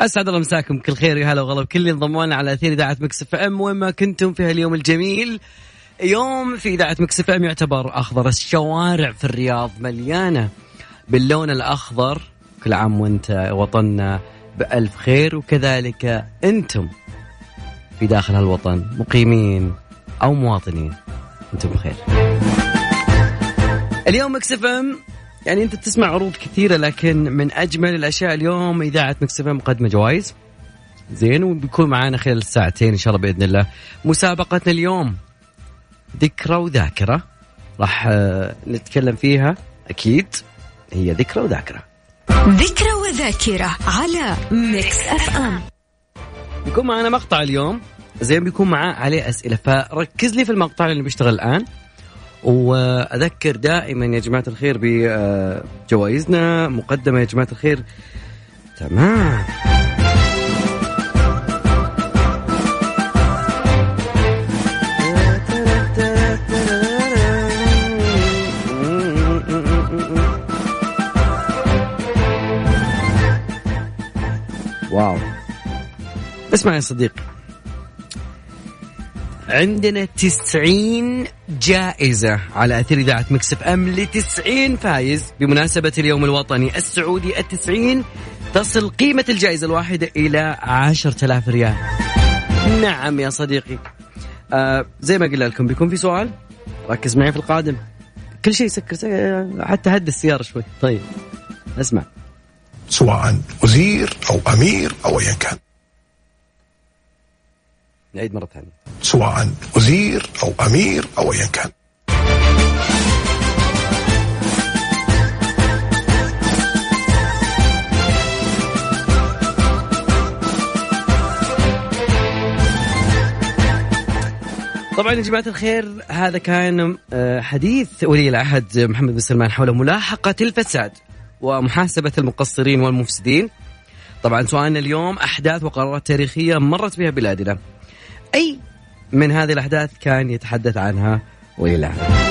اسعد الله مساكم كل خير يا هلا وغلا. بكل اللي انضموا لنا على أثير إذاعة Mix FM وين ما كنتم في هاليوم الجميل يوم في إذاعة Mix FM يعتبر أخضر. الشوارع في الرياض مليانة باللون الأخضر. كل عام وأنت وطننا بألف خير وكذلك أنتم في داخل هالوطن مقيمين أو مواطنين أنتم بخير. اليوم Mix FM يعني أنت تسمع عروض كثيرة لكن من أجمل الأشياء اليوم إذاعة Mix FM مقدمه جوائز. زين وبيكون معانا خلال الساعتين إن شاء الله بإذن الله. مسابقتنا اليوم ذكرى وذاكرة. راح آه، نتكلم فيها أكيد. هي ذكرى وذاكرة. ذكرى وذاكرة على Mix FM. بيكون معنا مقطع اليوم. زين بيكون معاه عليه أسئلة. فركز لي في المقطع اللي بيشتغل الآن. وأذكر دائما يا جماعة الخير بجوائزنا مقدمة يا جماعة الخير. تمام. واو. اسمع يا صديقي. عندنا 90 جائزة على أثير إذاعة مكسف أم ل 90 فايز بمناسبة اليوم الوطني السعودي التسعين. تصل قيمة الجائزة الواحدة إلى 10000 ريال. نعم يا صديقي. آه زي ما قلنا لكم بيكون في سؤال؟ ركز معي في القادم. كل شيء سكر حتى هد السيارة شوي. طيب اسمع. سواء وزير أو أمير أو أيا كان. نعيد مرة ثانية. سواء وزير أو أمير أو أيا كان. طبعا يا جماعة الخير هذا كان آه، حديث ولي العهد محمد بن سلمان حول ملاحقة الفساد ومحاسبة المقصرين والمفسدين. طبعا سؤالنا اليوم أحداث وقرارات تاريخية مرت بها بلادنا. أي من هذه الأحداث كان يتحدث عنها العهد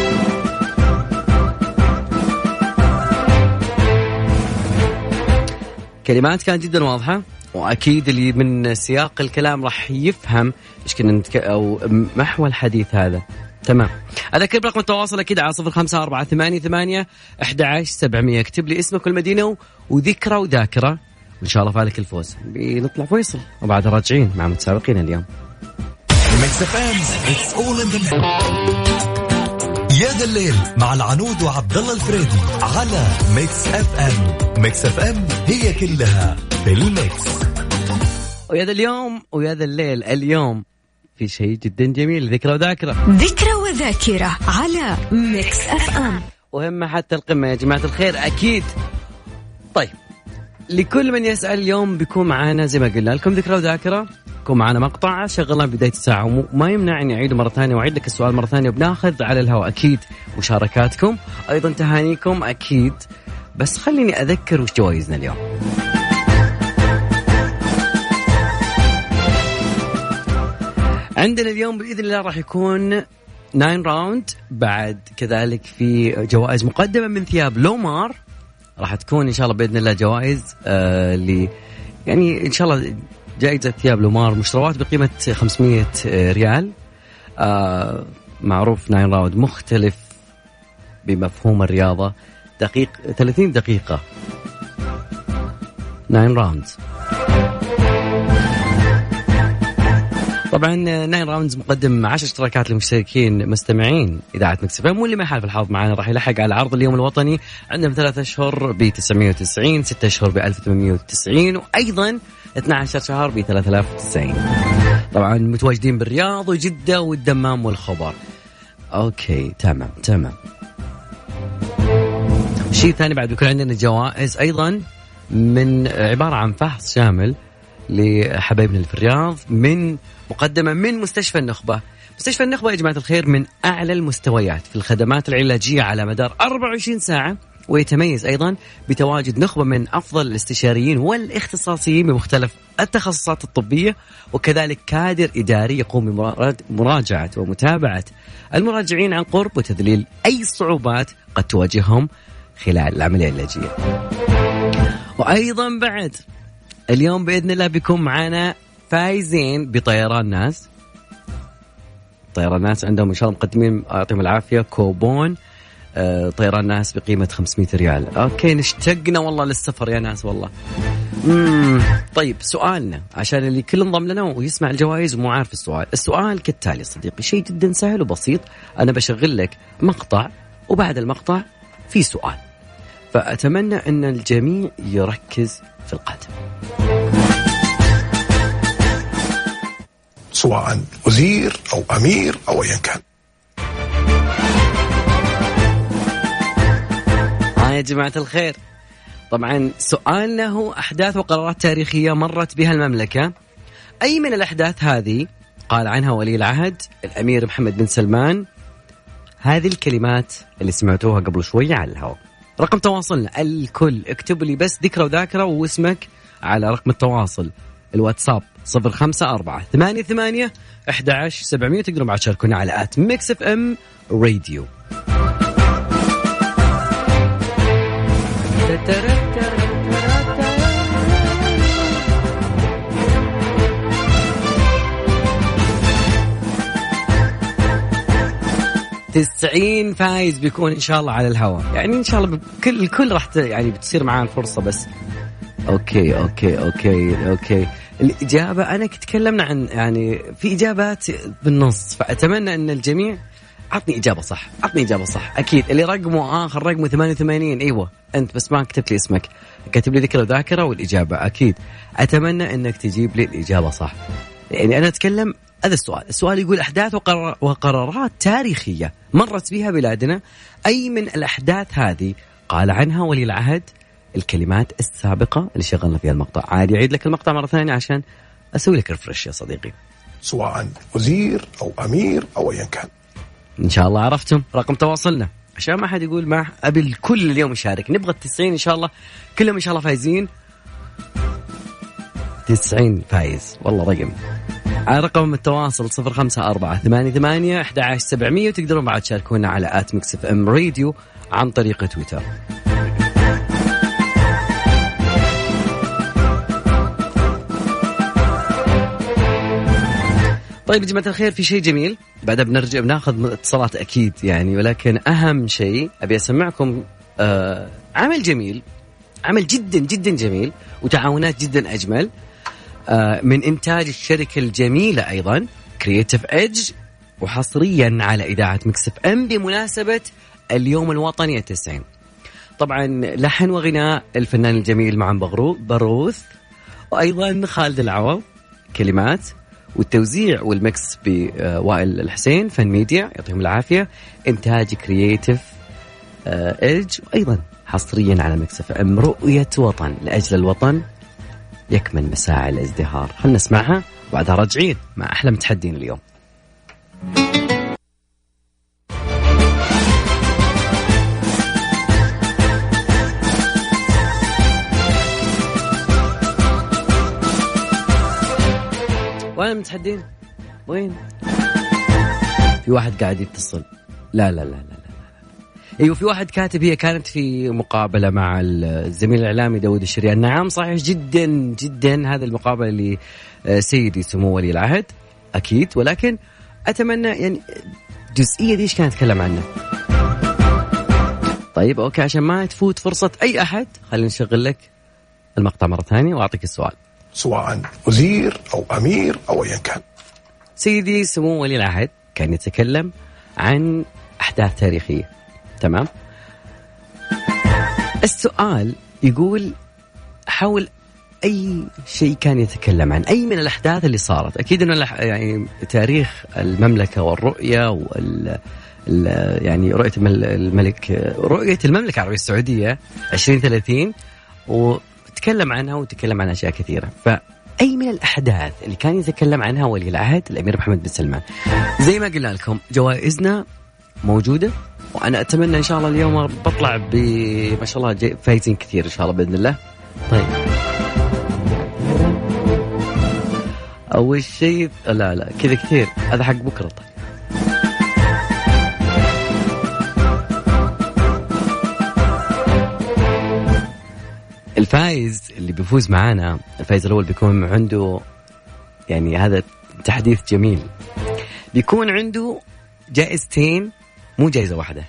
كلمات كانت جدا واضحة وأكيد اللي من سياق الكلام راح يفهم إيش كنا نتك... أو محور الحديث هذا. تمام. أذكر برقم التواصل أكيد على صفر خمسة أربعة ثمانية ثمانية أحد سبعمية. اكتب لي اسمك والمدينة وذكرى وذاكرة. وإن شاء الله فالك الفوز. بنطلع فيصل. وبعد راجعين مع متسابقين اليوم. Mix FM it's all in يا ذا الليل مع العنود وعبد الله الفريدي على Mix FM Mix FM هي كلها في ال mix. ويا ذا اليوم ويا ذا الليل اليوم في شيء جدا جميل ذكرى وذاكرة. ذكرى وذاكرة على Mix FM وهم حتى القمة يا جماعة الخير أكيد. طيب لكل من يسأل اليوم بيكون معانا زي ما قلنا لكم ذكرى وذاكرة. يكون معانا مقطع شغلنا بداية الساعة. وما يمنع اني اعيده مرة ثانية وأعيد لك السؤال مرة ثانية وبناخذ على الهواء. أكيد مشاركاتكم. أيضا تهانيكم. أكيد. بس خليني أذكر وش جوائزنا اليوم. عندنا اليوم بإذن الله راح يكون 9Round بعد كذلك في جوائز مقدمة من ثياب لومار. راح تكون إن شاء الله بإذن الله جوائز آه ل يعني إن شاء الله جائزة ثياب لومار مشتروات بقيمة 500 ريال. آه معروف 9Round مختلف بمفهوم الرياضة. دقيق 30 دقيقة. 9Rounds طبعا 9Rounds مقدم 10 اشتراكات للمشتركين مستمعين إذاعة Mix FM واللي ما يحالف الحظ معنا راح يلحق على عرض اليوم الوطني. عندنا ثلاثة أشهر ب 990 ستة أشهر ب 1890 وأيضا 12 شهر ب 3090 طبعا متواجدين بالرياض وجدة والدمام والخبر okay تمام تمام. شيء ثاني بعد بيكون عندنا جوائز أيضا من عبارة عن فحص شامل. لحبايبنا اللي في الرياض من مقدمة من مستشفى النخبة. مستشفى النخبة يا جماعة الخير من أعلى المستويات في الخدمات العلاجية على مدار 24 ساعة ويتميز أيضا بتواجد نخبة من أفضل الاستشاريين والاختصاصيين بمختلف التخصصات الطبية وكذلك كادر إداري يقوم بمراجعة ومتابعة المراجعين عن قرب وتذليل أي صعوبات قد تواجههم خلال العملية العلاجية. وأيضا بعد اليوم بإذن الله بيكون معنا فايزين بطيران ناس. طيران ناس عندهم ان شاء الله مقدمين يعطيهم العافية كوبون. آه، طيران ناس بقيمة 500 ريال. okay اشتقنا والله للسفر يا ناس والله. مم. طيب سؤالنا عشان اللي كل انضم لنا ويسمع الجوائز ومو عارف السؤال. السؤال كالتالي صديقي شيء جدا سهل وبسيط. أنا بشغل لك مقطع وبعد المقطع في سؤال. فأتمنى أن الجميع يركز في القادم سواء وزير أو أمير أو أيا كان. ها يا جماعة الخير. طبعا سؤالنا هو أحداث وقرارات تاريخية مرت بها المملكة. أي من الأحداث هذه؟ قال عنها ولي العهد الأمير محمد بن سلمان. هذه الكلمات اللي سمعتوها قبل شوية على الهواء. رقم تواصلنا الكل. اكتب لي بس ذكرى وذاكرة واسمك على رقم التواصل. الواتساب صفر خمسة أربعة ثمانية ثمانية أحد عشر سبعمية. تقدروا بعد تشاركونا على at Mix FM Radio. تسعين فايز بيكون إن شاء الله على الهواء يعني إن شاء الله كل الكل راح يعني بتصير معاه الفرصة بس. okay okay okay okay. الإجابة أنا تكلمنا عن يعني في إجابات بالنص فأتمنى إن الجميع عطني إجابة صح عطني إجابة صح أكيد. اللي رقمه آخر رقمه 88 أيوه. أنت بس ما كتبت لي اسمك. كاتب لي ذكرى وذاكرة والإجابة أكيد. أتمنى إنك تجيب لي الإجابة صح. يعني أنا أتكلم هذا السؤال. السؤال يقول أحداث وقرار وقرارات تاريخية مرت بها بلادنا. أي من الأحداث هذه؟ قال عنها ولي العهد. الكلمات السابقة اللي شغلنا فيها المقطع. عادي أعيد لك المقطع مرة ثانية عشان أسوي لك ريفرش يا صديقي. سواء وزير أو أمير أو أيا كان. إن شاء الله عرفتم رقم تواصلنا. عشان ما حد يقول ما أبي الكل اليوم يشارك. نبغى التسعين إن شاء الله. كلهم إن شاء الله فايزين. 90 فايز. والله رقم. على رقم التواصل صفر خمسة أربعة ثمانية ثمانية أحد عشر سبعمية وتقدرون بعد تشاركونا على at Mix FM Radio عن طريق تويتر. طيب يا جماعة الخير في شيء جميل؟ بعدها بنرجع بناخذ اتصالات أكيد يعني ولكن أهم شيء أبي أسمعكم آه عمل جميل عمل جدا جدا جميل وتعاونات جدا أجمل. من إنتاج الشركة الجميلة أيضا Creative Edge وحصريا على إذاعة Mix FM بمناسبة اليوم الوطني التسعين. طبعا لحن وغناء الفنان الجميل معن برغوث وأيضا خالد العوض كلمات والتوزيع وال mix بوائل الحسين Fun Media يعطيهم العافية. إنتاج Creative Edge وأيضا حصريا على Mix FM رؤية وطن لأجل الوطن. يكمن مساعي الازدهار خلنا نسمعها وبعدها راجعين مع أحلى متحدين اليوم وين المتحدين؟ وين؟ في واحد قاعد يتصل لا لا لا, لا. أيوه في واحد كاتب هي كانت في مقابلة مع الزميل الإعلامي داود الشريان نعم صحيح جدا جدا هذه المقابلة لسيدي سمو ولي العهد أكيد ولكن أتمنى يعني الجزئية دي إيش كان يتكلم عنها؟ طيب أوكي عشان ما تفوت فرصة أي أحد خلينا نشغل لك المقطع مرة ثانية وأعطيك السؤال. سواء وزير أو أمير أو أيا كان. سيدي سمو ولي العهد كان يتكلم عن أحداث تاريخية. تمام؟ السؤال يقول حول أي شيء كان يتكلم عن أي من الأحداث اللي صارت؟ أكيد إنه يعني تاريخ المملكة والرؤية وال ال- يعني رؤية المل- الملك رؤية المملكة العربية السعودية 2030 وتكلم عنها وتكلم عن أشياء كثيرة. فأي من الأحداث اللي كان يتكلم عنها ولي العهد الأمير محمد بن سلمان؟ زي ما قلنا لكم جوائزنا موجودة. وأنا أتمنى إن شاء الله اليوم بطلع بما شاء الله فايزين كثير إن شاء الله بإذن الله. طيب. أول شيء لا لا كذا كثير. هذا حق بكرة طيب. الفايز اللي بيفوز معانا الفايز الأول بيكون عنده يعني هذا تحديث جميل. بيكون عنده جائزتين مو جائزه واحدة.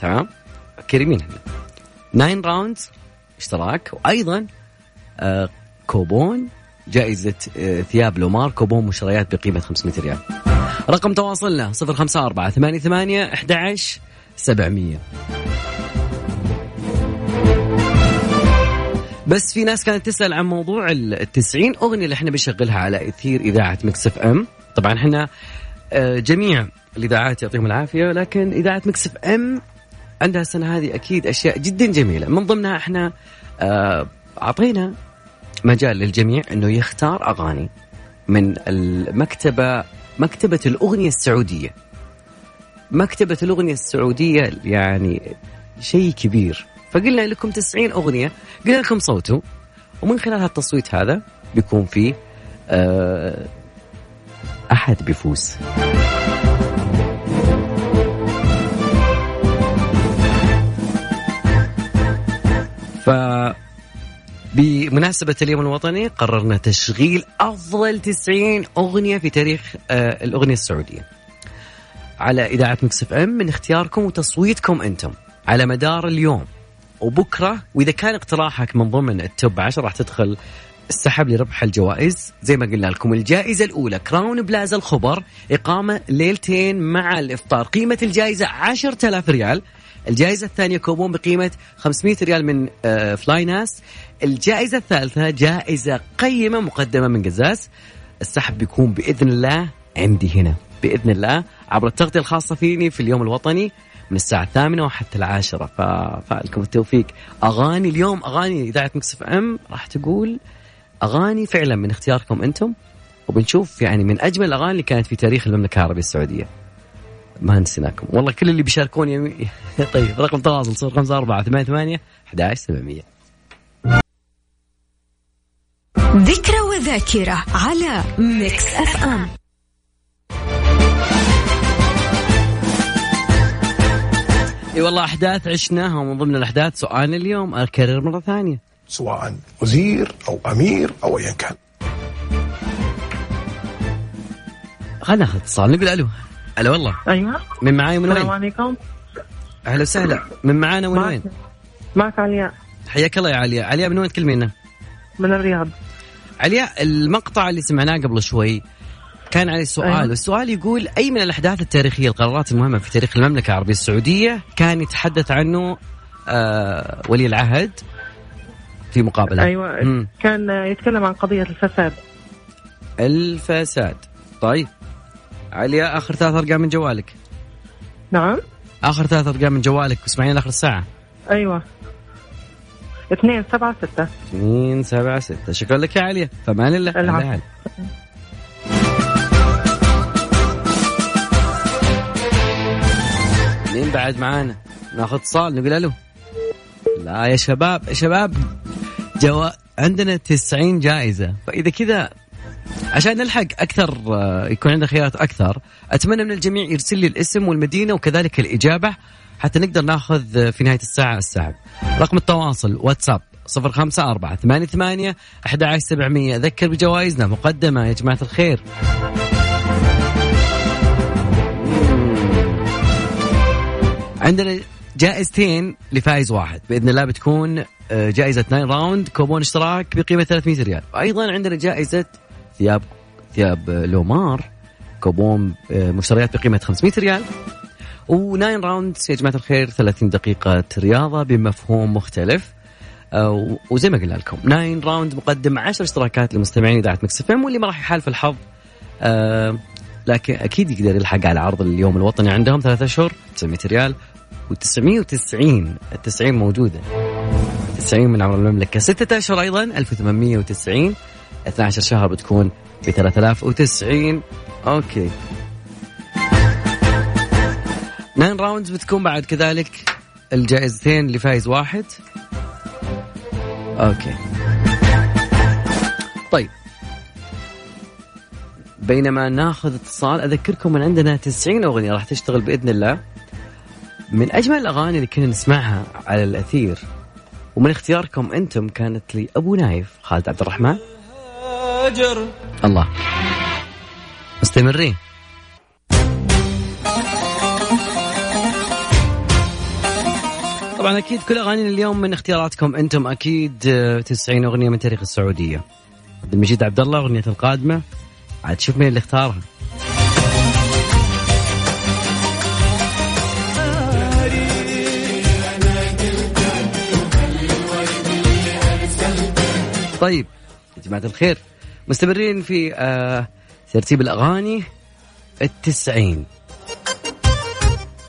تمام؟ كريمين إحنا 9 Rounds اشتراك. وأيضا آه كوبون جائزة آه ثياب لومار. كوبون مشتريات بقيمة 500 ريال. رقم تواصلنا 054 88 11 700 بس في ناس كانت تسأل عن موضوع ال 90 أغنية اللي إحنا بنشغلها على إثير إذاعة Mix FM. طبعا إحنا جميع الإذاعات يعطيهم العافية لكن إذاعة Mix FM عندها السنة هذه أكيد أشياء جدا جميلة. من ضمنها إحنا آه أعطينا مجال للجميع أنه يختار أغاني من المكتبة مكتبة الأغنية السعودية. مكتبة الأغنية السعودية يعني شيء كبير. فقلنا لكم 90 أغنية قلنا لكم صوتوا ومن خلال هالتصويت هذا بيكون فيه آه أحد بيفوز ف بمناسبة اليوم الوطني قررنا تشغيل أفضل 90 أغنية في تاريخ آه الأغنية السعودية. على إذاعة Mix FM من اختياركم وتصويتكم أنتم. على مدار اليوم. وبكرة وإذا كان اقتراحك من ضمن ال top 10 راح تدخل السحب لربح الجوائز. زي ما قلنا لكم الجائزة الأولى Crowne Plaza الخبر إقامة ليلتين مع الإفطار. قيمة الجائزة 10000 ريال. الجائزة الثانية كوبون بقيمة 500 ريال من آه flynas الجائزة الثالثة جائزة قيمة مقدمة من قزاز. السحب بيكون بإذن الله عندي هنا. بإذن الله عبر التغطية الخاصة فيني في اليوم الوطني من الساعة الثامنة وحتى العاشرة. ففالكم التوفيق. أغاني اليوم أغاني إذاعة مكسف أم راح تقول أغاني فعلا من اختياركم أنتم وبنشوف يعني من أجمل الأغاني اللي كانت في تاريخ المملكة العربية السعودية. ما نسيناكم والله كل اللي بيشاركوني يمي... طيب رقم تواصل صفر خمسة أربعة ثمانية ثمانية أحد سبعمية. ذكرى وذاكرة على Mix FM. إي والله أحداث عشناها ومن ضمن الأحداث سؤال اليوم اكرر مرة ثانية. سواء وزير أو أمير أو ايا كان. خلينا ناخذ اتصال نقول ألو. ألو والله. أيوه. من معاي من السلام وين؟ عليكم. أهلا وسهلا. من معانا من وين؟ معك معك علياء حياك الله يا علياء علياء من وين تكلمينا؟ من الرياض. علياء المقطع اللي سمعناه قبل شوي كان عليه سؤال. أيوة. والسؤال يقول أي من الأحداث التاريخية القرارات المهمة في تاريخ المملكة العربية السعودية كان يتحدث عنه آه ولي العهد في مقابلة. أيوه. مم. كان يتكلم عن قضية الفساد. الفساد. طيب. علياء آخر ثلاث أرقام من جوالك. نعم. آخر ثلاث أرقام من جوالك. واسمعين اخر الساعة. أيوه. اثنين سبعة ستة. 2 7 6 شكرا لك يا عليا فمان الله. العفو. مين بعد معانا؟ ناخذ اتصال نقول ألو. لا يا شباب يا شباب. جوا عندنا 90 جائزة. فإذا كذا عشان نلحق أكثر آه، يكون عندنا خيارات أكثر أتمنى من الجميع يرسل لي الاسم والمدينة وكذلك الإجابة حتى نقدر ناخذ آه، في نهاية الساعة السحب رقم التواصل واتساب صفر خمسة أربعة ثمانية ثمانية أحد عشر سبعمية. أذكر بجوائزنا مقدمة. يا جماعة الخير. عندنا جائزتين لفائز واحد. بإذن الله بتكون آه، جائزة Nine Round كوبون اشتراك بقيمة 300 ريال. وأيضا عندنا جائزة ثياب ثياب آه، لومار كوبون آه، مشتريات بقيمة 500 ريال. و Nine Round يا جماعة الخير 30 دقيقة رياضة بمفهوم مختلف. وزي ما قلنا لكم Nine Round مقدم 10 اشتراكات لمستمعين إذاعة Mix FM واللي ما راح يحالف الحظ. لكن أكيد يقدر يلحق على عرض اليوم الوطني عندهم ثلاثة أشهر 900 ريال و990 ال 90 موجودة. 90 من عمر المملكة. ستة اشهر أيضا 1890 12 شهر بتكون ب 3090 أوكي. Nine Rounds بتكون بعد كذلك الجائزتين لفايز واحد. أوكي. طيب. بينما ناخذ اتصال أذكركم من عندنا 90 أغنية راح تشتغل بإذن الله. من أجمل الأغاني اللي كنا نسمعها على الأثير. ومن اختياركم أنتم كانت لي أبو نايف خالد عبد الرحمن. الله. مستمرين. طبعا أكيد كل أغانينا اليوم من اختياراتكم أنتم. أكيد آه، 90 أغنية من تاريخ السعودية. عبد المجيد عبد الله أغنية القادمة. عاد شوف مين اللي اختارها. طيب يا جماعة الخير مستمرين في آه ترتيب الأغاني التسعين.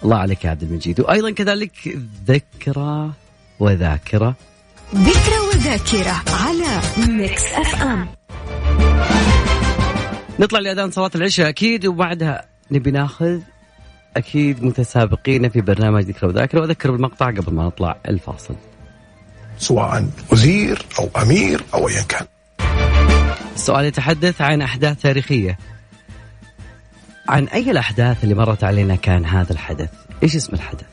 الله عليك يا عبد المجيد. وأيضا كذلك ذكرى وذاكرة. ذكرى وذاكرة على Mix FM. نطلع لأذان صلاة العشاء. أكيد وبعدها نبي ناخذ أكيد متسابقين في برنامج ذكرى وذاكرة. وأذكر بالمقطع قبل ما نطلع الفاصل. سواء وزير أو أمير أو أيا كان. السؤال يتحدث عن أحداث تاريخية. عن أي الأحداث اللي مرت علينا كان هذا الحدث؟ إيش اسم الحدث؟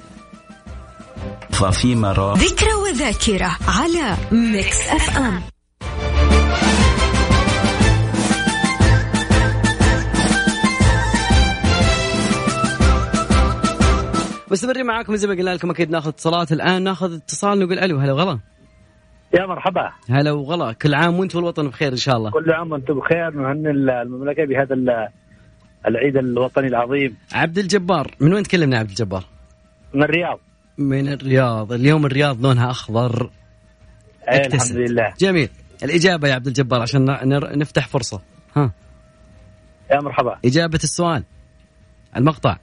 ففيما رأى ذكرى وذاكرة على Mix FM مستمرين معاكم زي ما قلنا لكم أكيد ناخذ اتصالات. الآن ناخذ اتصال نقول ألو هلا وغلا يا مرحبا. هلا وغلا. كل عام وانت والوطن بخير إن شاء الله. كل عام وأنتم بخير. نهني المملكة بهذا ال- العيد الوطني العظيم. عبد الجبار. من وين تكلمنا عبد الجبار؟ من الرياض. من الرياض. اليوم الرياض لونها أخضر. أي أكتسب. الحمد لله جميل. الإجابة يا عبد الجبار عشان نر- نفتح فرصة. ها. يا مرحبا. إجابة السؤال. المقطع.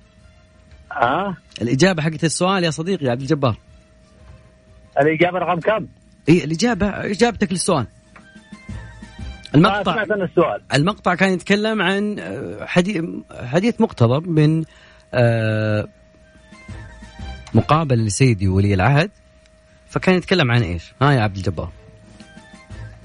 ها الإجابة حقت السؤال يا صديقي يا عبد الجبار. الإجابة رقم كم؟ اي الإجابة إجابتك للسؤال. المقطع. سمعت أنا السؤال. المقطع كان يتكلم عن آه، حديث حديث مقتضب من آه، مقابله لسيدي ولي العهد. فكان يتكلم عن إيش؟ ها يا عبد الجبار.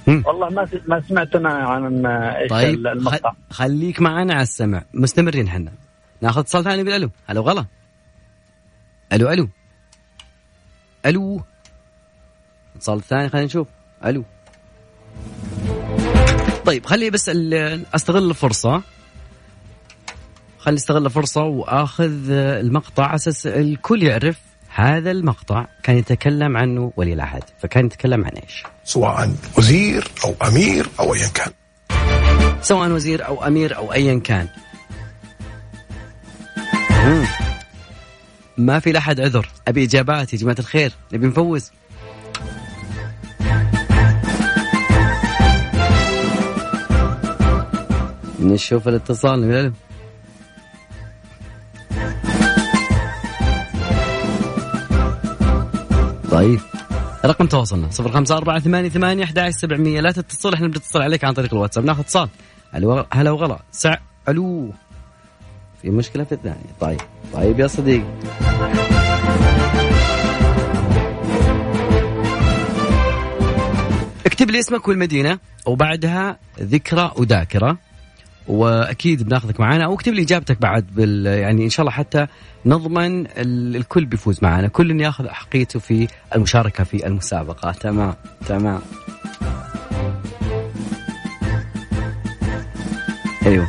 والله ما ما سمعت أنا عن إيش طيب المقطع. خليك معنا على السمع. مستمرين إحنا ناخذ اتصال ثاني نقول ألو وغلا ألو ألو. ألو. الاتصال الثاني خلينا نشوف. ألو. طيب خلي بس أستغل الفرصة. خلي أستغل الفرصة وأخذ المقطع أساس الكل يعرف هذا المقطع كان يتكلم عنه ولي العهد. فكان يتكلم عن إيش؟ سواء وزير أو أمير أو أيا كان. سواء وزير أو أمير أو ايا كان. ما في لأحد عذر. أبي إجابات يا جماعة الخير. نبي نفوز. نشوف الاتصال نقول. طيب رقم تواصلنا صفر خمسة أربعة ثمانية ثمانية أحد سبعمية. لا تتصل إحنا بنتصل عليك عن طريق الواتساب. ناخذ اتصال. هلا وغلا. سع ألو. في مشكلة في الثانية. طيب طيب يا صديقي اكتب لي اسمك والمدينة وبعدها ذكرى وذاكرة. وأكيد بناخذك معنا أو اكتب لي إجابتك بعد بال يعني إن شاء الله حتى نضمن ال- الكل بيفوز معنا كل ياخذ حقيته في المشاركة في المسابقة. تمام تمام. أيوه.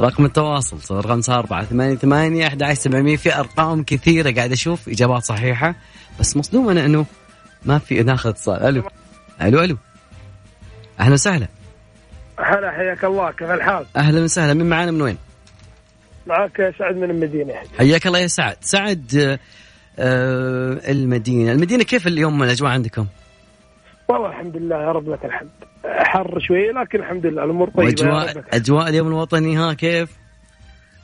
رقم التواصل خمسة أربعة ثمانية ثمانية أحد سبعمية. في أرقام كثيرة قاعد أشوف إجابات صحيحة بس مصدوم أنا أنه ما في ناخذ اتصال ألو ألو ألو. أهلا وسهلا. هلا حياك الله كيف الحال؟ أهلا وسهلا من معانا من وين؟ معك سعد من المدينة حياك الله يا سعد، سعد آه، آه المدينة، المدينة كيف اليوم الأجواء عندكم؟ والله الحمد لله يا رب لك الحمد حر شوي لكن الحمد لله الأمور لك الحمد. أجواء اليوم الوطني ها كيف؟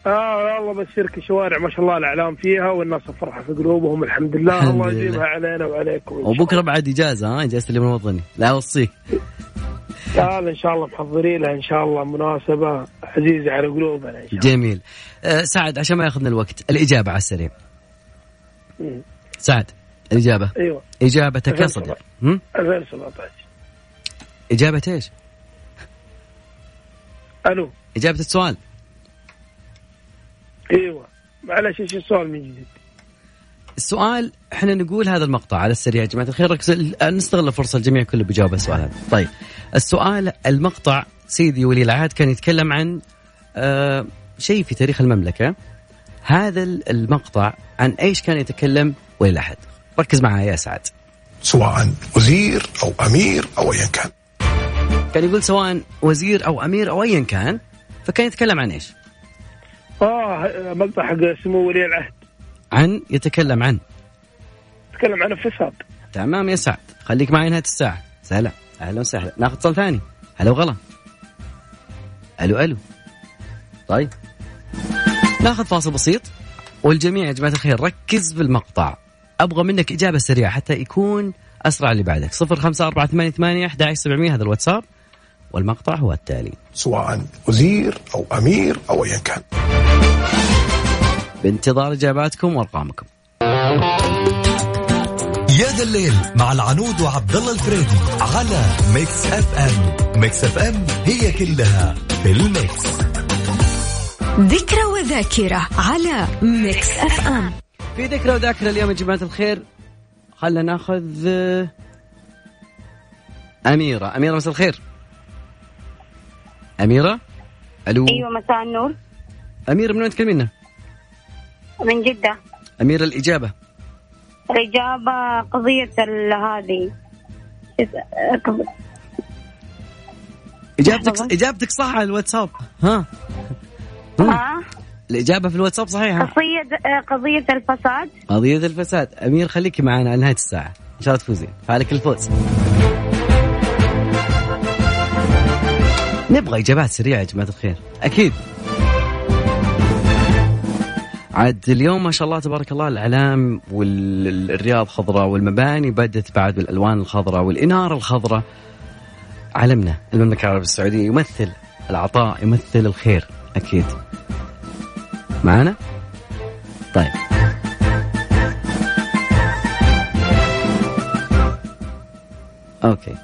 آه والله بس شركة شوارع ما شاء الله الإعلام فيها والناس فرحة في قلوبهم الحمد لله الحمد الله لله. يجيبها علينا وعليكم وبكرة بعد إجازة ها إجازة اليوم الوطني، لا اوصيك. تعال إن شاء الله محضرين لها إن شاء الله مناسبة عزيزة على قلوبنا إن شاء الله جميل. آه سعد عشان ما ياخذنا الوقت، الإجابة على السريع. سعد الإجابة أيوه إجابتك يا صديق. هم؟ 2017 إجابة إيش؟ ألو إجابة السؤال. أيوه معلش إيش السؤال من جديد؟ السؤال إحنا نقول هذا المقطع على السريع يا جماعة الخير ركز نستغل الفرصة الجميع كله بيجاوب السؤال هذا. طيب السؤال المقطع سيدي ولي العهد كان يتكلم عن آه شيء في تاريخ المملكة هذا المقطع عن إيش كان يتكلم ولي العهد؟ ركز معي يا سعد. سواء وزير أو أمير أو ايا كان كان يقول سواء وزير أو أمير أو ايا كان فكان يتكلم عن إيش؟ آه مقطع حق سمو ولي العهد عن يتكلم عن. تكلم عن الفساد تمام يا سعد. خليك معي نهاية الساعة. سهلا أهلا وسهلا. ناخذ اتصال ثاني. هلا وغلا. ألو ألو. طيب. ناخذ فاصل بسيط. والجميع يا جماعة الخير ركز بالمقطع. أبغى منك إجابة سريعة حتى يكون أسرع اللي بعدك. 05488 11700 هذا الواتساب. والمقطع هو التالي. سواء وزير أو أمير أو ايا كان. بانتظار إجاباتكم وأرقامكم. يا ذا الليل مع العنود وعبد الله الفريدي على Mix FM Mix FM هي كلها في ال mix. ذكرى وذاكرة على Mix FM في ذكرى وذاكرة اليوم يا جماعة الخير خلنا ناخذ آه، أميرة. أميرة مساء الخير. أميرة؟ ألو؟ أيوه مساء النور. أميرة من وين تكلمينا؟ من جدة. أميرة الإجابة. الإجابة قضية هذه. إجابتك. إجابتك صح على الواتساب. ها. ها. الإجابة في الواتساب صحيحة. قضية قضية الفساد. قضية الفساد. أمير خليكي معنا على نهاية الساعة. إن شاء الله تفوزين. فعلك الفوز. نبغى إجابات سريعة يا جماعة الخير. أكيد. عاد اليوم ما شاء الله تبارك الله الإعلام والرياض خضراء والمباني بدت بعد بالألوان الخضراء والإنارة الخضراء علمنا المملكة العربية السعودية يمثل العطاء يمثل الخير أكيد. معنا؟ طيب. أوكي.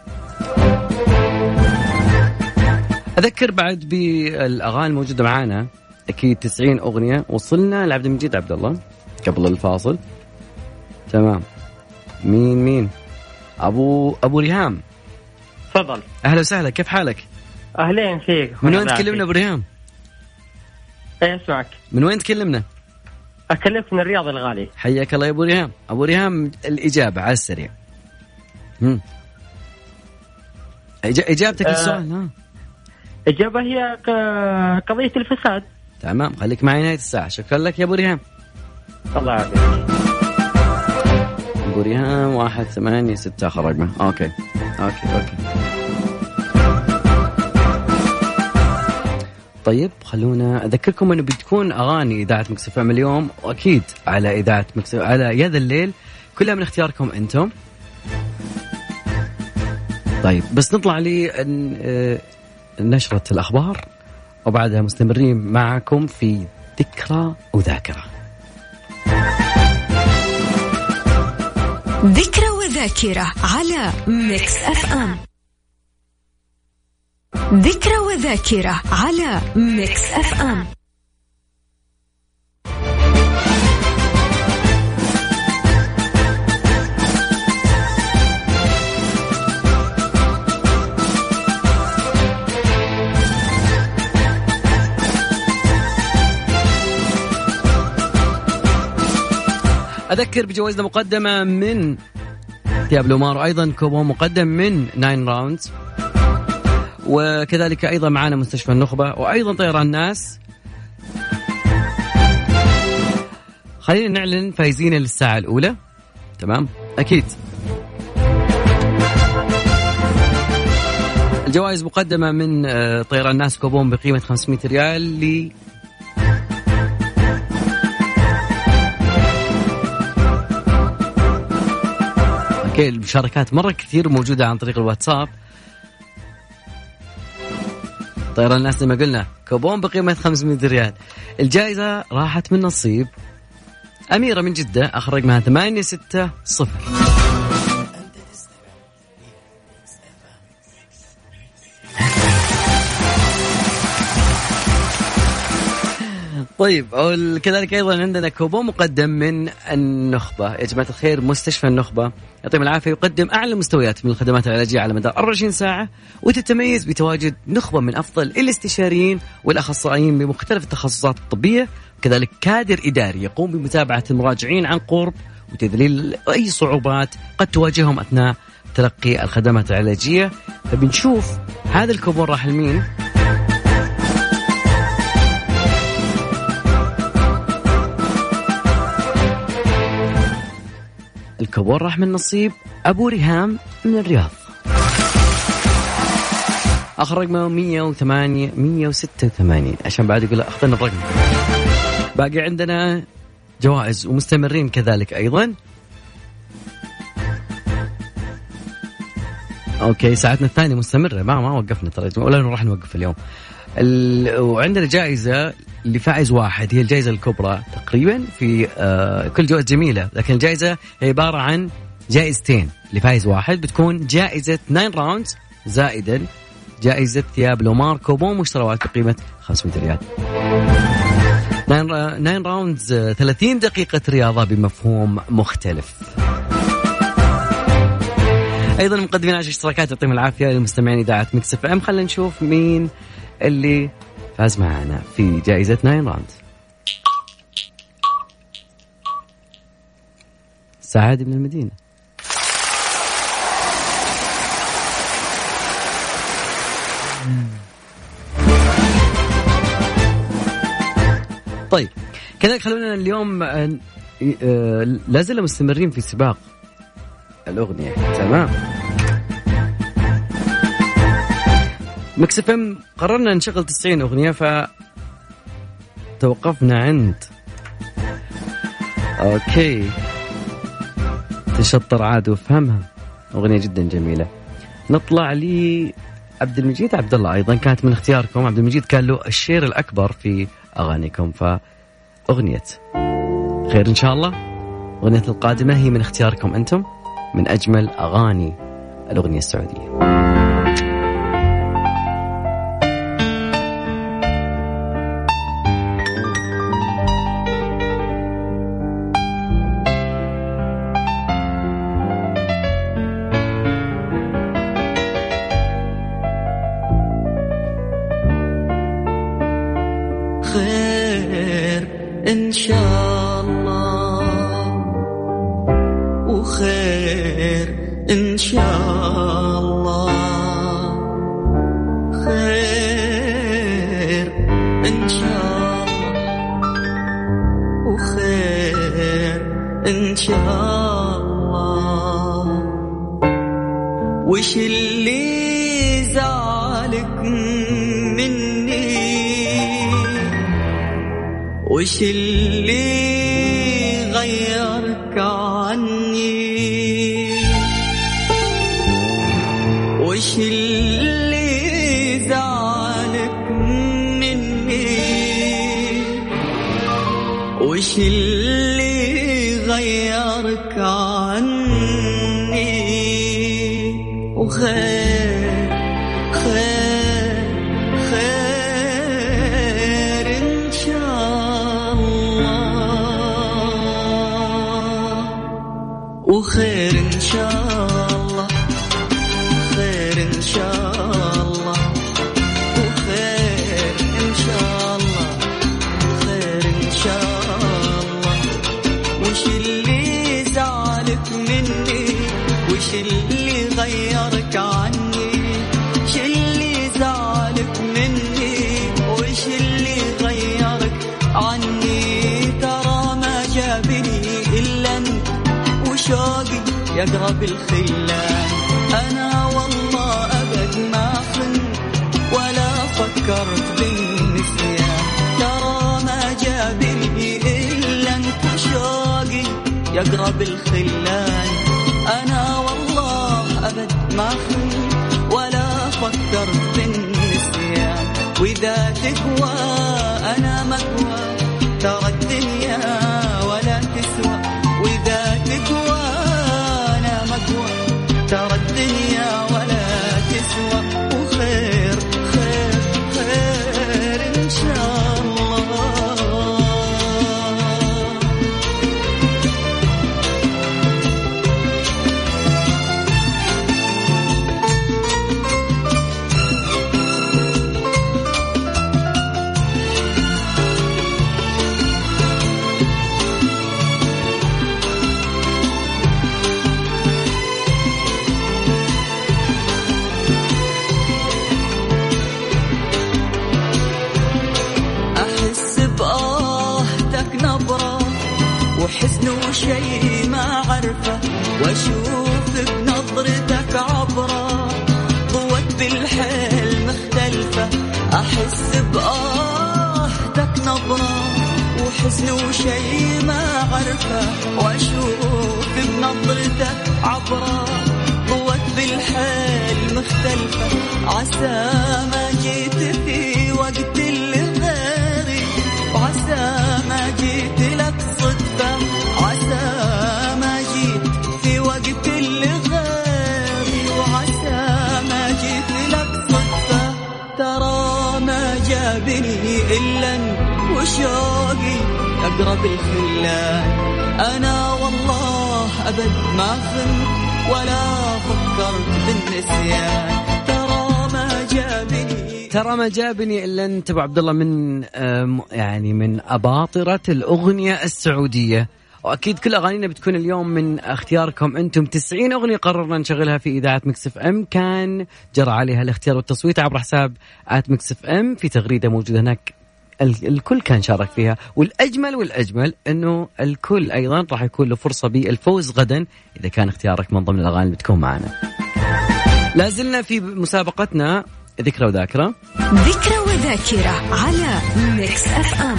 أذكر بعد بالأغاني الموجودة معانا أكيد 90 أغنية. وصلنا لعبد المجيد عبد الله قبل الفاصل. تمام. مين مين؟ أبو أبو ريهام. تفضل. أهلا وسهلا. كيف حالك؟ أهلين فيك. من وين تكلمنا أبو ريهام؟ إيه أسمعك. من وين تكلمنا؟ أكلمك من الرياض الغالي. حياك الله يا أبو ريهام. أبو ريهام الإجابة على السريع. هم. إج- إجابتك آه. للسؤال ها. الاجابه هي قضية الفساد. تمام. خليك معي نهاية الساعة. شكرا لك يا أبو ريهام. الله يعافيك. أبو ريهام واحد ثمانية ستة رقمه أوكي. أوكي أوكي. طيب خلونا أذكركم إنه بتكون أغاني إذاعة Mix FM اليوم. واكيد على إذاعة Mix FM على يا ذا الليل. كلها من اختياركم أنتم. طيب بس نطلع لنشرة الأخبار. وبعدها مستمرين معكم في ذكرى وذاكرة. ذكرى وذاكرة على Mix FM ذكرى وذاكرة على Mix FM أذكر بجوائزنا مقدمة من ثياب لومار وأيضا كوبون مقدم من Nine Rounds. وكذلك أيضا معنا مستشفى النخبة وأيضا طيران ناس خلينا نعلن فايزين للساعة الأولى. تمام؟ أكيد. الجوائز مقدمة من آه، طيران ناس كوبون بقيمة 500 ريال المشاركات مرة كثير موجودة عن طريق الواتساب. طيران الناس زي ما قلنا كوبون بقيمة 500 ريال. الجائزة راحت من نصيب أميرة من جدة اخر رقمها 860 طيب وال- كذلك أيضا عندنا كوبون مقدم من النخبة. يا جماعة الخير مستشفى النخبة. يعطيهم العافية. يقدم أعلى مستويات من الخدمات العلاجية على مدار 24 ساعة وتتميز بتواجد نخبة من أفضل الاستشاريين والأخصائيين بمختلف التخصصات الطبية. كذلك كادر إداري يقوم بمتابعة المراجعين عن قرب وتذليل أي صعوبات قد تواجههم أثناء تلقي الخدمات العلاجية. فبنشوف هذا الكوبون راح لمين؟ الكوبون راح من نصيب أبو ريهام من الرياض. آخر رقمه 108 186 عشان بعد يقول أخذنا الرقم. باقي عندنا جوائز ومستمرين كذلك أيضا. أوكي ساعتنا الثانية مستمرة. ما ما وقفنا ترى ولا راح نوقف اليوم. ال... وعندنا جائزة لفائز واحد هي الجائزة الكبرى تقريبا في آه كل جوائز جميلة لكن الجائزة هي عبارة عن جائزتين لفائز واحد بتكون جائزة 9 Rounds زائدا جائزة ثياب لومار كوبون مشتريات بقيمة 500 ريال. 9 Rounds 30 دقيقة رياضة بمفهوم مختلف. أيضا مقدمين عشر اشتراكات يعطيهم العافية للمستمعين إذاعة Mix FM. خلينا نشوف مين اللي فاز معنا في جائزة Nine Round. سعادة من المدينة. طيب كذلك خلونا اليوم آه، آه، لا زلنا مستمرين في سباق الأغنية. تمام. Mix FM قررنا نشغل 90 أغنية ف توقفنا عند. okay. تشطر عاد وافهمها. أغنية جدا جميلة. نطلع لي عبد المجيد عبد الله. أيضا كانت من اختياركم. عبد المجيد كان له ال share الأكبر في أغانيكم فأغنية خير إن شاء الله. أغنية القادمة هي من اختياركم أنتم من أجمل أغاني الأغنية السعودية. يقرب الخلان أنا والله أبد ما خنت ولا فكرت بالنسيان. ترى ما جابني إلا انت وشوقي يقرب الخلان أنا والله أبد ما خنت ولا فكرت بالنسيان. وإذا تقوى أنا مقوى عرفه واشوف بنظرتك عبره. قوة بالحيل مختلفة أحس بآهتك نبرة وحزن وشي ما عرفه واشوف بنظرتك عبره. قوة بالحيل مختلفة عسى ما جيت في وقت وشوقي أقرب الخلان أنا والله أبد ما خنت ولا فكرت بالنسيان ترى ما جابني. ترى ما جابني إلا أنت أبو عبد الله من يعني من أباطرة الأغنية السعودية. وأكيد كل أغانينا بتكون اليوم من اختياركم. أنتم 90 أغنية قررنا نشغلها في إذاعة Mix FM. كان جرى عليها الاختيار والتصويت عبر حساب at Mix FM. في تغريدة موجودة هناك. الكل كان شارك فيها. والأجمل والأجمل إنه الكل أيضا راح يكون له فرصة بالفوز غدا إذا كان اختيارك من ضمن الأغاني اللي بتكون معنا. لا زلنا في مسابقتنا ذكرى وذاكرة. ذكرى وذاكرة على Mix FM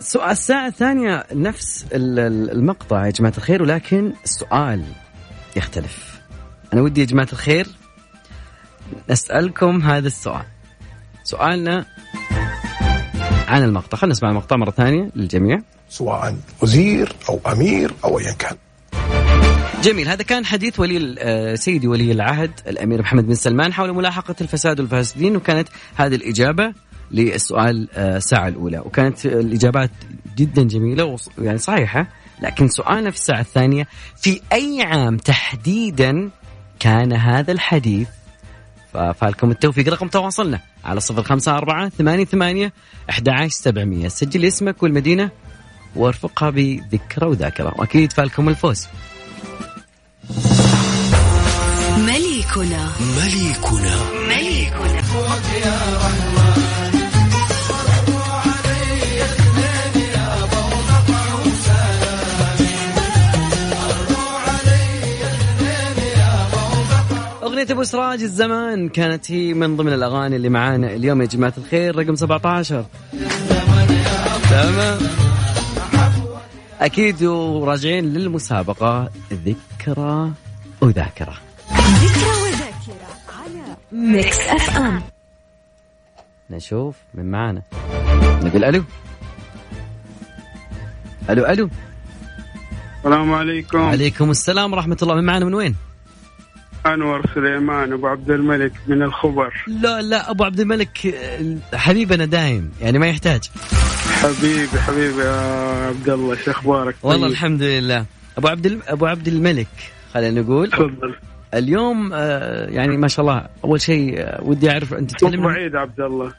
سؤال الساعة الثانية نفس ال- ال- المقطع يا جماعة الخير ولكن السؤال يختلف. أنا ودي يا جماعة الخير نسألكم هذا السؤال. سؤالنا عن المقطع. خلينا نسمع المقطع مرة ثانية للجميع. سواء وزير أو أمير أو أيا كان. جميل. هذا كان حديث ولي آه، سيدي ولي العهد الأمير محمد بن سلمان حول ملاحقة الفساد والفاسدين وكانت هذه الإجابة للسؤال آه، الساعة الأولى. وكانت الإجابات جدا جميلة وص- يعني صحيحة لكن سؤالنا في الساعة الثانية في أي عام تحديدا كان هذا الحديث ففالكم التوفيق. رقم تواصلنا على صفر خمسة أربعة ثمانية ثمانية أحد عشر سبعمية. سجل اسمك والمدينة وارفقها بذكرى وذاكرة. وأكيد فالكم الفوز. مليكنا. مليكنا. مليكنا. أغنية أبو سراج الزمان كانت هي من ضمن الأغاني اللي معانا اليوم يا جماعة الخير رقم 17 تمام. أكيد وراجعين للمسابقة ذكرى وذاكرة. ذكرى وذاكرة على Mix FM نشوف من معانا. نقول ألو. ألو ألو. السلام عليكم. عليكم السلام ورحمة الله. من معانا من وين؟ أنور سليمان أبو عبد الملك من الخبر. لا لا أبو عبد الملك حبيبنا دايم يعني ما يحتاج. حبيبي حبيبي يا عبد الله شو أخبارك؟ والله طيب. الحمد لله. أبو عبد أبو عبد الملك خلينا نقول. تفضل. اليوم آه، يعني ما شاء الله أول شيء آه، ودي أعرف أنت أبو تكلم عيد عبد الله.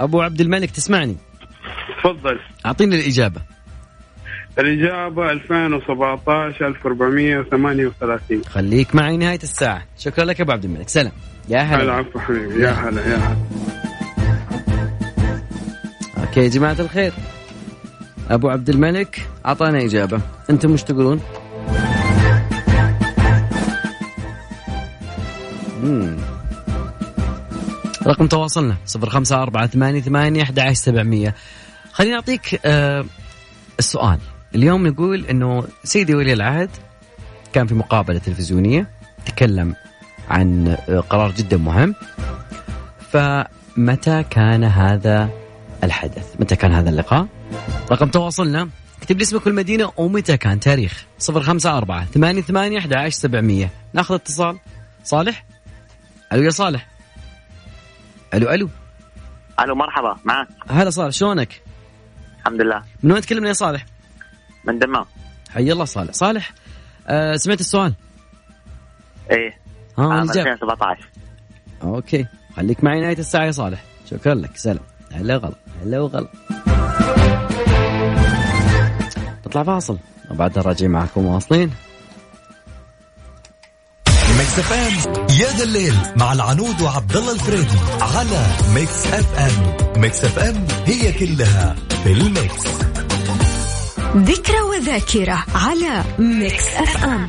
أبو عبد الملك تسمعني؟ تفضل. أعطيني الإجابة. الإجابة 2017 1438 خليك معي نهاية الساعة. شكرا لك أبو عبد الملك. سلام. يا هلا. العفو حبيبي. يا هلا يا هلا. أوكي يا جماعة الخير. أبو عبد الملك أعطانا إجابة. أنتم مش تقولون؟ مم. رقم تواصلنا صفر خمسة أربعة ثمانية ثمانية أحد عشر سبعمية. خليني أعطيك آه السؤال. اليوم نقول أنه سيدي ولي العهد كان في مقابلة تلفزيونية تكلم عن آه، قرار جدا مهم. فمتى كان هذا الحدث؟ متى كان هذا اللقاء؟ رقم تواصلنا. اكتب لي اسمك والمدينة ومتى كان؟ تاريخ صفر خمسة أربعة ثمانية ثمانية أحد عشر سبعمية. ناخذ اتصال. صالح؟ ألو يا صالح. ألو ألو. ألو مرحبا. معك. هلا صالح شلونك؟ الحمد لله. من وين تكلمنا يا صالح؟ من دمام. حي الله صالح. صالح آه سمعت السؤال؟ إيه. ها عام الإجابة 2017 أوكي. خليك معي نهاية الساعة يا صالح. شكرا لك. سلام. هلا وغلا. هلا وغلا. نطلع فاصل. وبعدها راجعين معكم واصلين. Mix FM يا ذا الليل مع العنود وعبد الله الفريدي على Mix FM Mix FM هي كلها في ال mix. ذكرى وذاكرة على Mix FM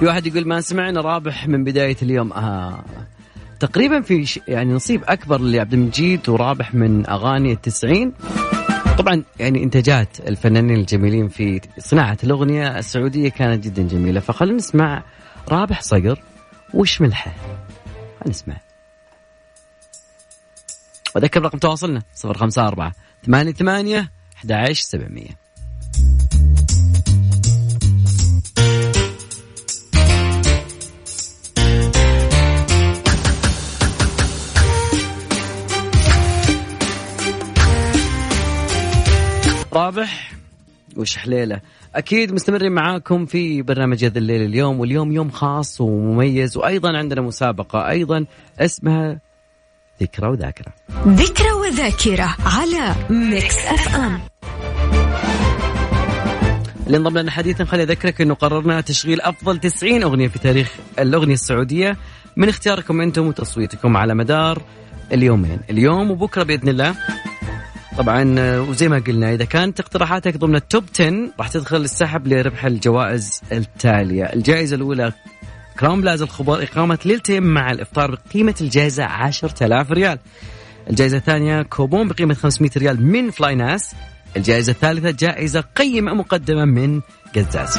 في واحد يقول ما سمعنا رابح من بداية اليوم آه. تقريبا في. يعني نصيب أكبر لعبد المجيد ورابح من أغاني التسعين طبعا يعني إنتاجات الفنانين الجميلين في صناعة الأغنية السعودية كانت جدا جميلة. فخلونا نسمع رابح صقر وش ملحه؟ خلينا نسمع. وأذكر رقم تواصلنا 054 88 11700 رابح وش حليلة؟ أكيد مستمرين معاكم في برنامج يا ذا الليل اليوم واليوم يوم خاص ومميز وأيضا عندنا مسابقة أيضا اسمها ذكرى وذاكرة. ذكرى وذاكرة على Mix FM. اللي انضم لنا حديثا خلي اذكرك إنه قررنا تشغيل أفضل 90 أغنية في تاريخ الأغنية السعودية. من اختياركم أنتم وتصويتكم على مدار اليومين. اليوم وبكرة بإذن الله طبعا آه، وزي ما قلنا إذا كانت اقتراحاتك ضمن ال top 10 راح تدخل السحب لربح الجوائز التالية. الجائزة الأولى Crowne Plaza الخبر إقامة ليلتين مع الإفطار بقيمة الجائزة 10000 ريال. الجائزة الثانية كوبون بقيمة 500 ريال من flynas. الجائزة الثالثة جائزة قيمة مقدمة من قزاز.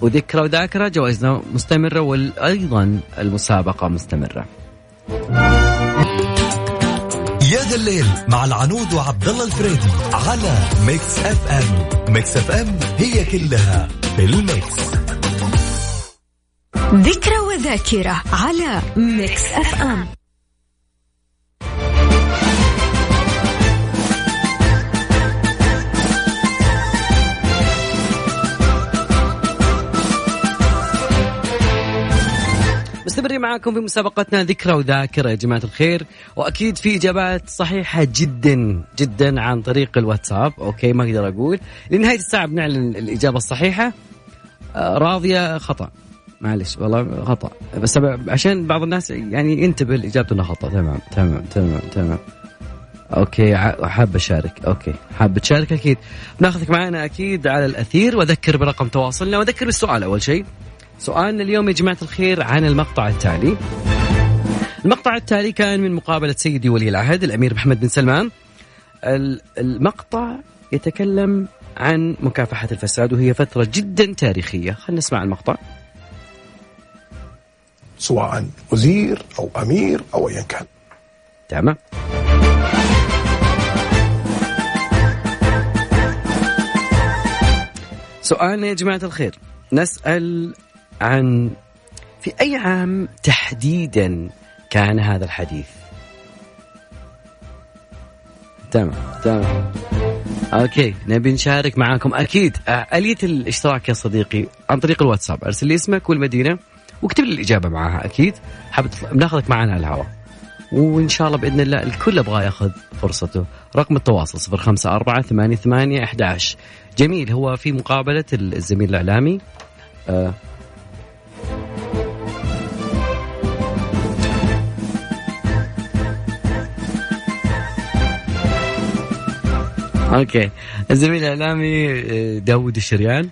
وذكرى وذاكرة جوائزنا مستمرة وأيضا المسابقة مستمرة. يا ذا الليل مع العنود وعبد الله الفريدي على Mix FM. Mix FM هي كلها في ال mix. ذكرى وذاكرة على Mix FM. مستمرين معاكم في مسابقتنا ذكرى وذاكرة يا جماعة الخير. وأكيد في إجابات صحيحة جدا جدا عن طريق الواتساب. okay ما أقدر أقول. لنهاية الساعة بنعلن الإجابة الصحيحة. آه، راضية خطأ. معلش والله خطأ. بس عشان بعض الناس يعني ينتبه لإجابته إنها خطأ. تمام تمام تمام تمام. okay حاب أشارك. okay حاب تشارك أكيد. بناخذك معنا أكيد على الأثير. واذكر برقم تواصلنا. واذكر بالسؤال أول شيء. سؤالنا اليوم يا جماعة الخير عن المقطع التالي. المقطع التالي كان من مقابلة سيدي ولي العهد الأمير محمد بن سلمان. ال- المقطع يتكلم عن مكافحة الفساد وهي فترة جدا تاريخية. خلينا نسمع المقطع. سواء وزير أو أمير أو أيا كان. تمام. سؤالنا يا جماعة الخير. نسأل عن في أي عام تحديدا كان هذا الحديث؟ تمام تمام. أوكي نبي نشارك معاكم. أكيد آه، آلية الاشتراك يا صديقي عن طريق الواتساب. أرسل لي اسمك والمدينة واكتب لي الإجابة معاها أكيد. حاب بناخذك معنا على الهواء. وإن شاء الله بإذن الله الكل يبغى يأخذ فرصته. رقم التواصل 054 88 11 جميل هو في مقابلة الزميل الإعلامي. آه أوكي. الزميل الاعلامي آه، داوود الشريان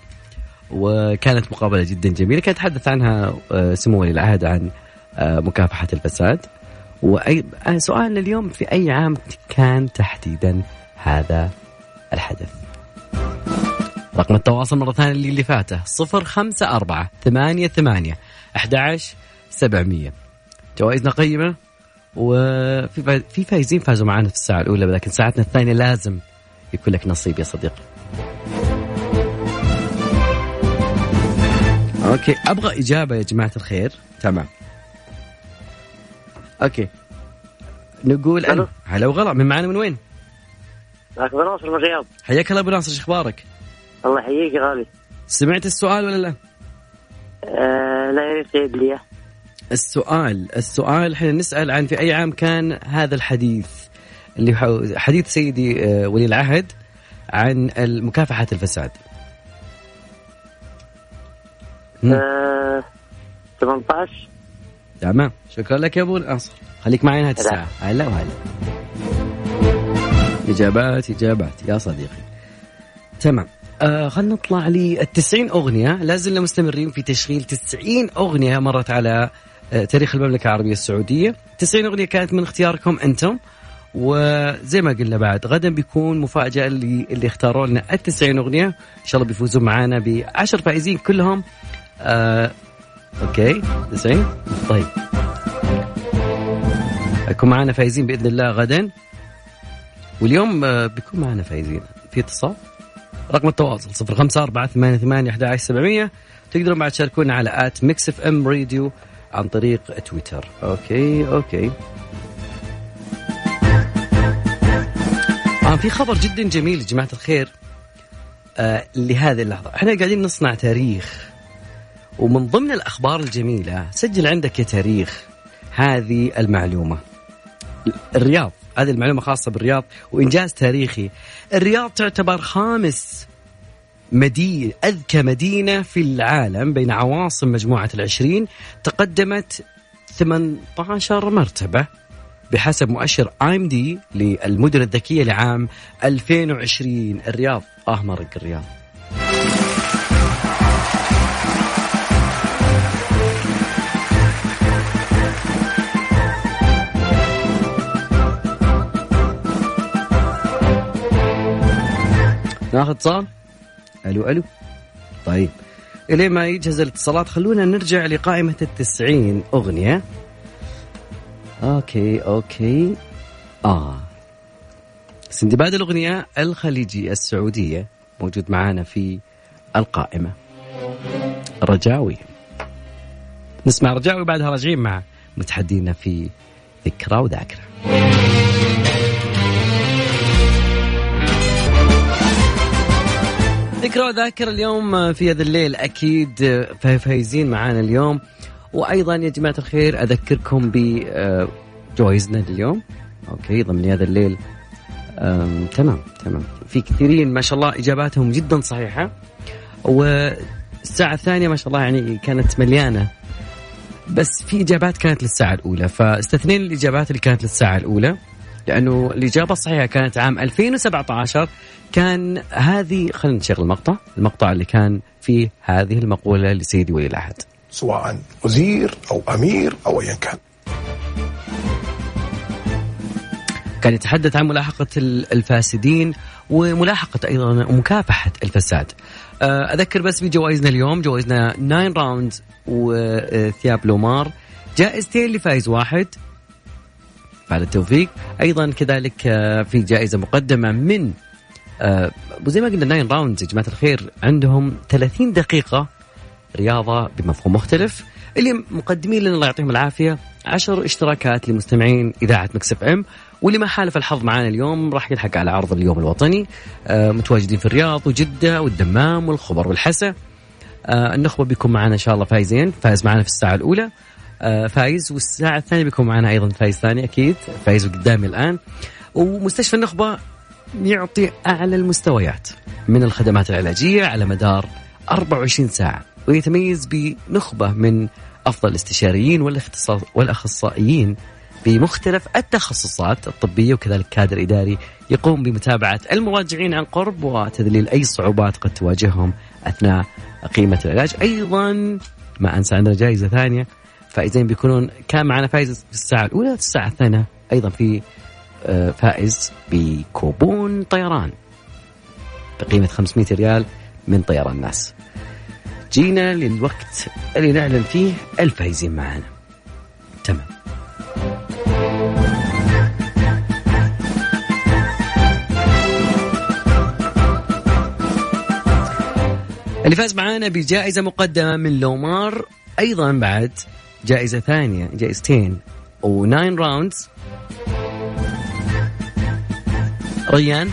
وكانت مقابلة جدا جميلة. كان يتحدث عنها آه، سمو ولي العهد عن آه، مكافحة الفساد. وأي سؤالنا اليوم في أي عام كان تحديدا هذا الحدث؟ رقم التواصل مرة ثانية اللي, اللي فاته. صفر خمسة أربعة ثمانية ثمانية أحد سبعمية. جوائزنا قيمة. وفي فا- في فايزين فازوا معنا في الساعة الأولى لكن ساعتنا الثانية لازم يكون لك نصيب يا صديقي okay أبغى إجابة يا جماعة الخير تمام okay نقول. أنا. هلا وغلا من معنا من وين؟ معك أبو ناصر من الرياض حياك الله أبو ناصر شو أخبارك؟ الله يحييك يا غالي سمعت السؤال ولا لا؟ آه لا يا ريت تعيد لي. السؤال السؤال إحنا نسأل عن في أي عام كان هذا الحديث اللي حديث سيدي آه، ولي العهد عن مكافحه الفساد. مم. آه، 18 تمام. شكرا لك يا أبو ناصر خليك معي نهاية الساعة. هلا وهلا. إجابات إجابات. يا صديقي. تمام. آه خلينا نطلع للتسعين أغنية. لازلنا مستمرين في تشغيل تسعين أغنية مرت على آه تاريخ المملكة العربية السعودية. تسعين أغنية كانت من اختياركم أنتم. وزي ما قلنا بعد غدا بيكون مفاجأة اللي, اللي اختاروا لنا التسعين أغنية. إن شاء الله بيفوزوا معنا بعشر فائزين كلهم. آه okay تسعين؟ طيب. يكون معنا فايزين بإذن الله غدا. واليوم آه بيكون معنا فايزين في اتصال؟ رقم التواصل صفر خمسة أربعة ثمانية ثمانية أحد سبعمية. تقدرون بعد تشاركونا على at Mix FM Radio عن طريق تويتر. okay okay. آه في خبر جدا جميل يا جماعة الخير. آه لهذه اللحظة. إحنا قاعدين نصنع تاريخ ومن ضمن الأخبار الجميلة سجل عندك يا تاريخ هذه المعلومة. الرياض هذه المعلومة خاصة بالرياض وإنجاز تاريخي. الرياض تعتبر خامس مدينة أذكى مدينة في العالم بين عواصم مجموعة العشرين تقدمت 18 مرتبة. بحسب مؤشر ايم دي للمدن الذكية لعام 2020 الرياض آه مرق الرياض ناخذ اتصال؟ ألو ألو. طيب. إلين ما يجهز الاتصالات خلونا نرجع لقائمة التسعين أغنية. okay okay. آه. سندباد الأغنية الخليجي السعودية موجود معانا في القائمة. رجاوي. نسمع رجاوي بعدها راجعين مع متحدينا في ذكرى وذاكرة. ذكرى وذاكرة اليوم في هذا الليل أكيد فايزين معانا اليوم. وأيضا يا جماعة الخير أذكركم بجوائزنا لليوم أوكي ضمن هذا الليل. تمام تمام. في كثيرين ما شاء الله إجاباتهم جدا صحيحة. والساعة الثانية ما شاء الله يعني كانت مليانة. بس في إجابات كانت للساعة الأولى. فاستثنين الإجابات اللي كانت للساعة الأولى. لأنه الإجابة الصحيحة كانت عام 2017 كان هذه خلينا نشغل المقطع. المقطع اللي كان فيه هذه المقولة لسيدي ولي العهد. سواء وزير أو أمير أو أيا كان. كان يتحدث عن ملاحقة ال- الفاسدين وملاحقة أيضا ومكافحة الفساد. آه، أذكر بس بجوائزنا اليوم جوائزنا 9 راوند وثياب لومار. جائزتين لفائز واحد. بعد التوفيق. أيضا كذلك آه، في جائزة مقدمة من آه، وزي ما قلنا 9 Rounds. يا جماعة الخير عندهم 30 دقيقة رياضة بمفهوم مختلف اللي مقدمين لنا الله يعطيهم العافية. عشر اشتراكات لمستمعين إذاعة Mix FM واللي ما حالف الحظ معنا اليوم راح يلحق على عرض اليوم الوطني. آه، متواجدين في الرياض وجدة والدمام والخبر والحسا. آه، النخبة بيكون معنا إن شاء الله فايزين. فايز معنا في الساعة الأولى. آه، فايز والساعة الثانية بيكون معنا أيضا فايز ثاني أكيد. فايز قدامي الآن. ومستشفى النخبة يعطي أعلى المستويات من الخدمات العلاجية على مدار 24 ساعة. ويتميز بنخبة من أفضل الاستشاريين والأخصائيين بمختلف التخصصات الطبية وكذلك كادر إداري يقوم بمتابعة المراجعين عن قرب وتذليل أي صعوبات قد تواجههم أثناء قيمة العلاج. أيضا ما أنسى عندنا جائزة ثانية. فائزين بيكونون كان معنا فائز في الساعة الأولى الساعة الثانية أيضا في آه، فائز بكوبون طيران بقيمة 500 ريال من طيران ناس. جينا للوقت اللي نعلن فيه الفايزين معنا تمام. اللي فاز معانا بجائزة مقدمة من لومار أيضا بعد جائزة ثانية جائزتين و Nine Rounds. ريان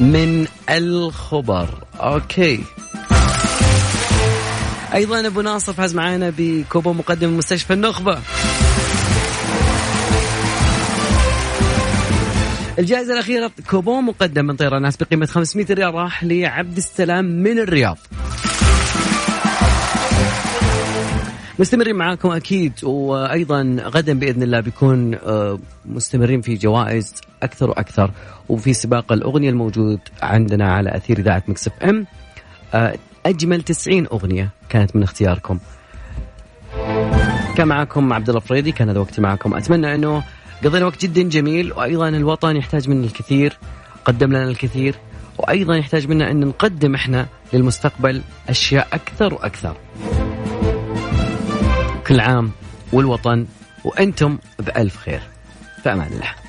من الخبر. okay. أيضا أبو ناصر فاز معانا بكوبون مقدم مستشفى النخبة. الجائزة الأخيرة كوبون مقدم من طيران ناس بقيمة 500 ريال راح لعبد السلام من الرياض. مستمرين معاكم أكيد وأيضا غدا بإذن الله بيكون آه، مستمرين في جوائز أكثر وأكثر وفي سباق الأغنية الموجود عندنا على أثير إذاعة مكسف أم. أجمل 90 أغنية كانت من اختياركم. كان معكم عبد الله فريدي كان هذا وقتي معكم أتمنى أنه قضينا وقت جدا جميل وأيضا الوطن يحتاج منا الكثير قدم لنا الكثير وأيضا يحتاج منا أن نقدم إحنا للمستقبل أشياء أكثر وأكثر. كل عام والوطن وأنتم بألف خير. في أمان الله.